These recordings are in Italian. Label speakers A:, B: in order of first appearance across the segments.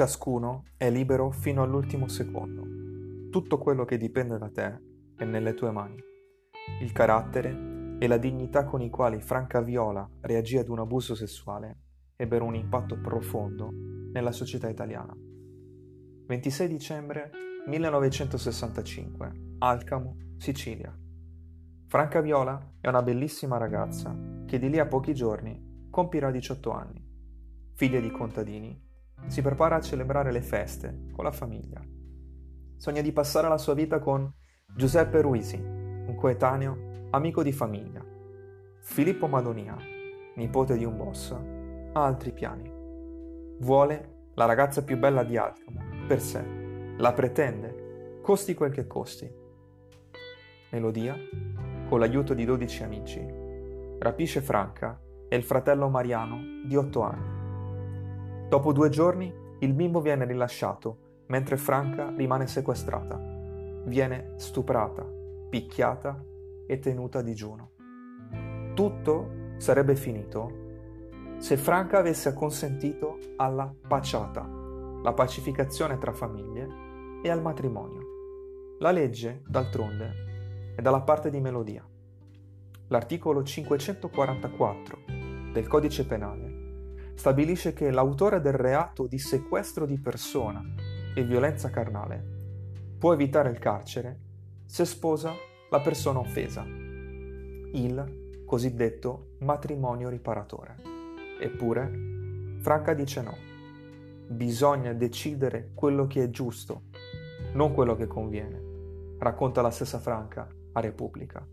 A: Ciascuno è libero fino all'ultimo secondo. Tutto quello che dipende da te è nelle tue mani. Il carattere e la dignità con i quali Franca Viola reagì ad un abuso sessuale ebbero un impatto profondo nella società italiana. 26 dicembre 1965, Alcamo, Sicilia. Franca Viola è una bellissima ragazza che di lì a pochi giorni compirà 18 anni. Figlia di contadini, si prepara a celebrare le feste con la famiglia. Sogna di passare la sua vita con Giuseppe Ruisi, un coetaneo, amico di famiglia. Filippo Madonia, nipote di un boss, ha altri piani. Vuole la ragazza più bella di Alcamo per sé la pretende, costi quel che costi. Melodia, con l'aiuto di dodici amici, rapisce Franca e il fratello Mariano di otto anni. Dopo due giorni il bimbo viene rilasciato mentre Franca rimane sequestrata. Viene stuprata, picchiata e tenuta a digiuno. Tutto sarebbe finito se Franca avesse acconsentito alla paciata, la pacificazione tra famiglie e al matrimonio. La legge, d'altronde, è dalla parte di Melodia. L'articolo 544 del Codice Penale stabilisce che l'autore del reato di sequestro di persona e violenza carnale può evitare il carcere se sposa la persona offesa, il cosiddetto matrimonio riparatore. Eppure, Franca dice no. Bisogna decidere quello che è giusto non quello che conviene, racconta la stessa Franca a Repubblica.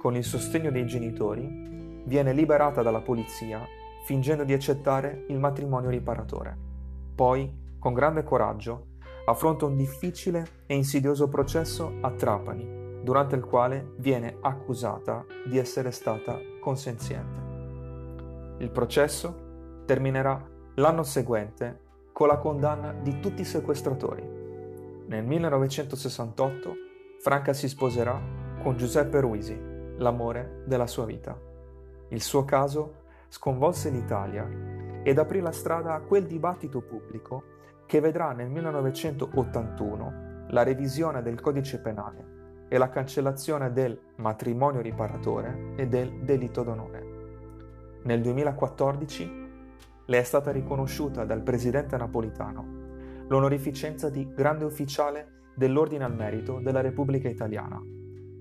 A: Con il sostegno dei genitori, viene liberata dalla polizia fingendo di accettare il matrimonio riparatore. Poi, con grande coraggio, affronta un difficile e insidioso processo a Trapani, durante il quale viene accusata di essere stata consenziente. Il processo terminerà l'anno seguente con la condanna di tutti i sequestratori nel 1968 Franca si sposerà con Giuseppe Ruisi, l'amore della sua vita. Il suo caso sconvolse l'Italia ed aprì la strada a quel dibattito pubblico che vedrà nel 1981 la revisione del codice penale e la cancellazione del matrimonio riparatore e del delitto d'onore. Nel 2014 le è stata riconosciuta dal presidente napolitano l'onorificenza di Grande Ufficiale dell'Ordine al Merito della Repubblica Italiana,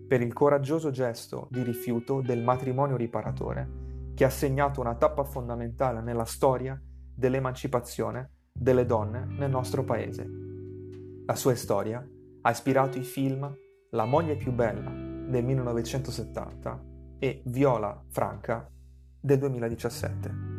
A: per il coraggioso gesto di rifiuto del matrimonio riparatore che ha segnato una tappa fondamentale nella storia dell'emancipazione delle donne nel nostro paese. La sua storia ha ispirato i film La moglie più bella del 1970 e Viola Franca del 2017.